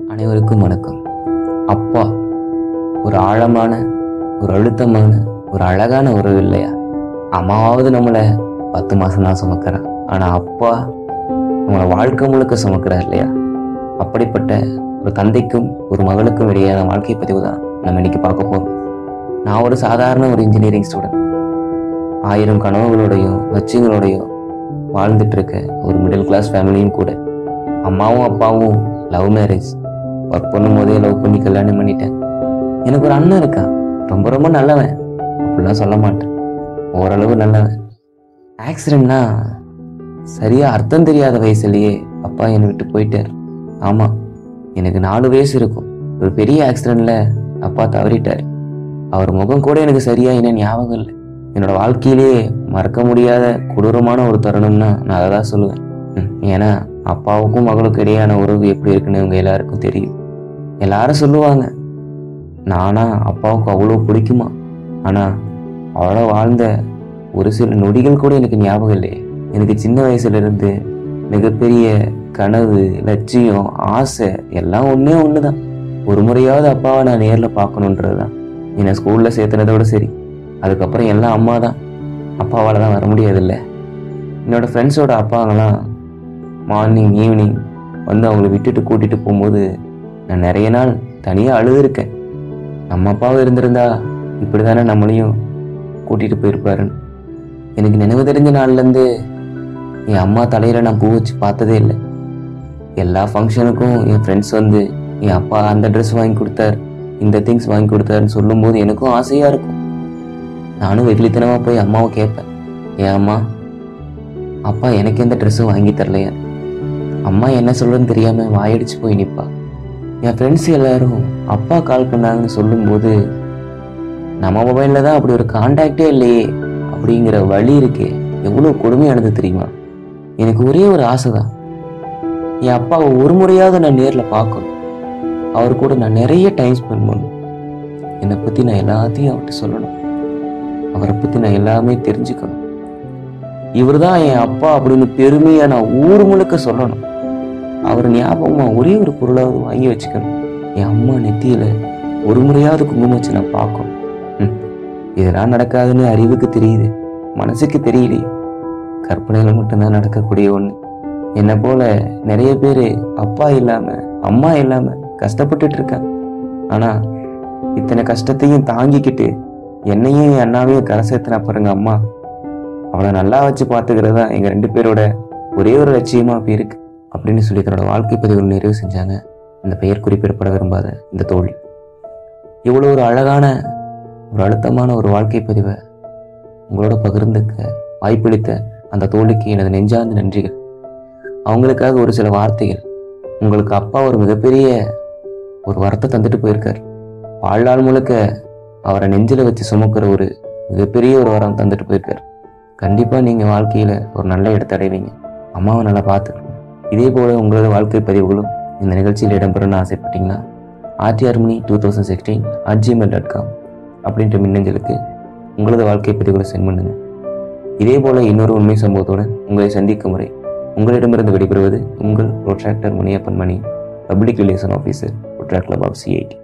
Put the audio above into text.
அனைவருக்கும் வணக்கம். அப்பா ஒரு ஆழமான ஒரு அழுத்தமான ஒரு அழகான உறவு இல்லையா? அம்மாவாவது நம்மளை பத்து மாசம் தான் சுமக்கிறான். ஆனா அப்பா நம்மளை வாழ்க்கை முழுக்க சுமக்கிறார் இல்லையா? அப்படிப்பட்ட ஒரு தந்தைக்கும் ஒரு மகளுக்கும் இடையான வாழ்க்கை பதிவு தான் நம்ம இன்னைக்கு பார்க்க போகிறோம் நான் ஒரு சாதாரண ஒரு இன்ஜினியரிங் ஸ்டூடெண்ட் ஆயிரம் கனவுகளோடையும் லட்சியங்களோடையும் வாழ்ந்துட்டு இருக்க ஒரு மிடில் கிளாஸ் ஃபேமிலியும் கூட. அம்மாவும் அப்பாவும் லவ் மேரேஜ் ஒர்க் பண்ணும் போதே லவ் பண்ணி கல்யாணம் பண்ணிட்டேன். எனக்கு ஒரு அண்ணன் இருக்கான். ரொம்ப ரொம்ப நல்லவன். அப்படிலாம் சொல்ல மாட்டேன். ஓரளவு நல்லவன். ஆக்சிடென்ட்னா சரியாக அர்த்தம் தெரியாத வயசுலயே அப்பா என்னை விட்டு போயிட்டார். ஆமாம் எனக்கு நாலு வயசு இருக்கும். ஒரு பெரிய ஆக்சிடெண்ட்டில் அப்பா தவறிட்டார். அவர் முகம் கூட எனக்கு சரியாக என்ன ஞாபகம் இல்லை. என்னோட வாழ்க்கையிலேயே மறக்க முடியாத கொடூரமான ஒரு தருணம்னா நான் அதை தான் சொல்லுவேன். ஏன்னா அப்பாவுக்கும் மகளுக்கும் இடையான உறவு எப்படி இருக்குன்னு இவங்க எல்லாருக்கும் தெரியும். எல்லாரும் சொல்லுவாங்க நானா அப்பாவுக்கு அவ்வளோ பிடிக்குமா? ஆனால் அவளோ வாழ்ந்த ஒரு சில நொடிகள் கூட எனக்கு ஞாபகம் இல்லையே. எனக்கு சின்ன வயசுலேருந்து மிகப்பெரிய கனவு லட்சியம் ஆசை எல்லாம் ஒன்று தான் ஒரு முறையாவது அப்பாவை நான் நேரில் பார்க்கணுன்றது தான் என்னை ஸ்கூலில் சேர்த்துனதோட சரி. அதுக்கப்புறம் எல்லாம் அம்மா தான் அப்பாவால் தான் வர முடியாதுல்ல. என்னோடய ஃப்ரெண்ட்ஸோட அப்பாங்களாம் மார்னிங் ஈவினிங் வந்து அவங்கள விட்டுட்டு கூட்டிட்டு போகும்போது நான் நிறைய நாள் தனியாக அழுதுருக்கேன். நம்ம அப்பாவும் இருந்திருந்தா இப்படி தானே நம்மளையும் கூட்டிட்டு போயிருப்பாருன்னு. எனக்கு நினைவு தெரிஞ்ச நாள்லேருந்து என் அம்மா தலையில் நான் பூ வச்சு பார்த்ததே இல்லை. எல்லா ஃபங்க்ஷனுக்கும் என் ஃப்ரெண்ட்ஸ் வந்து என் அப்பா அந்த ட்ரெஸ் வாங்கி கொடுத்தார் இந்த திங்ஸ் வாங்கி கொடுத்தாருன்னு சொல்லும்போது எனக்கும் ஆசையாக இருக்கும். நானும் வெகுளித்தனமாக போய் அம்மாவை கேட்பேன். ஏன் அம்மா அப்பா எனக்கு எந்த ட்ரெஸ்ஸும் வாங்கி தரலையா? அம்மா என்ன சொல்றதுன்னு தெரியாம வாயடிச்சு போய் நிற்பா என் ஃப்ரெண்ட்ஸ் எல்லாரும் அப்பா கால் பண்ணாங்கன்னு சொல்லும்போது நம்ம மொபைலில் தான் அப்படி ஒரு கான்டாக்டே இல்லையே அப்படிங்கிற வழி இருக்கே. எவ்வளோ கொடுமையானது தெரியுமா? எனக்கு ஒரே ஒரு ஆசை தான். என் அப்பாவை ஒரு முறையாவது நான் நேரில் பார்க்கணும். அவர் கூட நான் நிறைய டைம் ஸ்பெண்ட் பண்ணணும். என்னை பற்றி நான் எல்லாத்தையும் அவர்கிட்ட சொல்லணும். அவரை பற்றி நான் எல்லாமே தெரிஞ்சுக்கணும். இவர் தான் என் அப்பா அப்படின்னு பெருமையாக நான் ஊர் முழுக்க சொல்லணும். அவர் ஞாபகமா ஒரே ஒரு பொருளாவது வாங்கி வச்சுக்கணும். என் அம்மா நெத்தியில ஒரு முறையாவது குங்குமம் வச்சு நான் பார்க்கணும். இதெல்லாம் நடக்காதுன்னு அறிவுக்கு தெரியுது. மனசுக்கு தெரியலையே. கற்பனையில மட்டும்தான் நடக்கக்கூடிய ஒண்ணு. என்னை போல நிறைய பேர் அப்பா இல்லாம அம்மா இல்லாமல் கஷ்டப்பட்டுட்டு இருக்காங்க. ஆனா இத்தனை கஷ்டத்தையும் தாங்கிக்கிட்டு என்னையும் என் அண்ணாவையும் கரை சேர்த்துனா பாருங்க அம்மா. அவளை நல்லா வச்சு பார்த்துக்கிறது தான் எங்கள் ரெண்டு பேரோட ஒரே ஒரு லட்சியமா அப்படி இருக்குது அப்படின்னு சொல்லி தன்னோட வாழ்க்கை பதிவுகள் நிறைவு செஞ்சாங்க. இந்த பெயர் குறிப்பிடப்பட விரும்பாத இந்த தோழி. இவ்வளோ ஒரு அழகான ஒரு அழுத்தமான ஒரு வாழ்க்கை பதிவை உங்களோட பகிர்ந்துக்க வாய்ப்பளித்த அந்த தோழிக்கு எனது நெஞ்சார்ந்த நன்றிகள். அவங்களுக்காக ஒரு சில வார்த்தைகள். உங்களுக்கு அப்பா ஒரு மிகப்பெரிய ஒரு வரத்தை தந்துட்டு போயிருக்கார். வாழ்நாள் முழுக்க அவரை நெஞ்சில் வச்சு சுமக்கிற ஒரு மிகப்பெரிய ஒரு வரம் தந்துட்டு போயிருக்கார். கண்டிப்பாக நீங்கள் வாழ்க்கையில் ஒரு நல்ல இடத்தை அடைவீங்க. அம்மாவை நல்லா பார்த்துக்கணும். இதே போல உங்களோட வாழ்க்கை பதிவுகளும் இந்த நிகழ்ச்சியில் இடம்பெறணும்னு ஆசைப்பட்டீங்கன்னா RTR Mani two thousand sixteen at Gmail dot com அப்படின்ற மின்னஞ்சலுக்கு உங்களது வாழ்க்கை பதிவுகளை சென்ட் பண்ணுங்கள் இதே போல இன்னொரு உண்மை சம்பவத்துடன் உங்களை சந்திக்கும் முறை. உங்களிடமிருந்து விடைபெறுவது உங்கள் Rotaractor Muniyappan Mani public relation officer Rotaract club of CID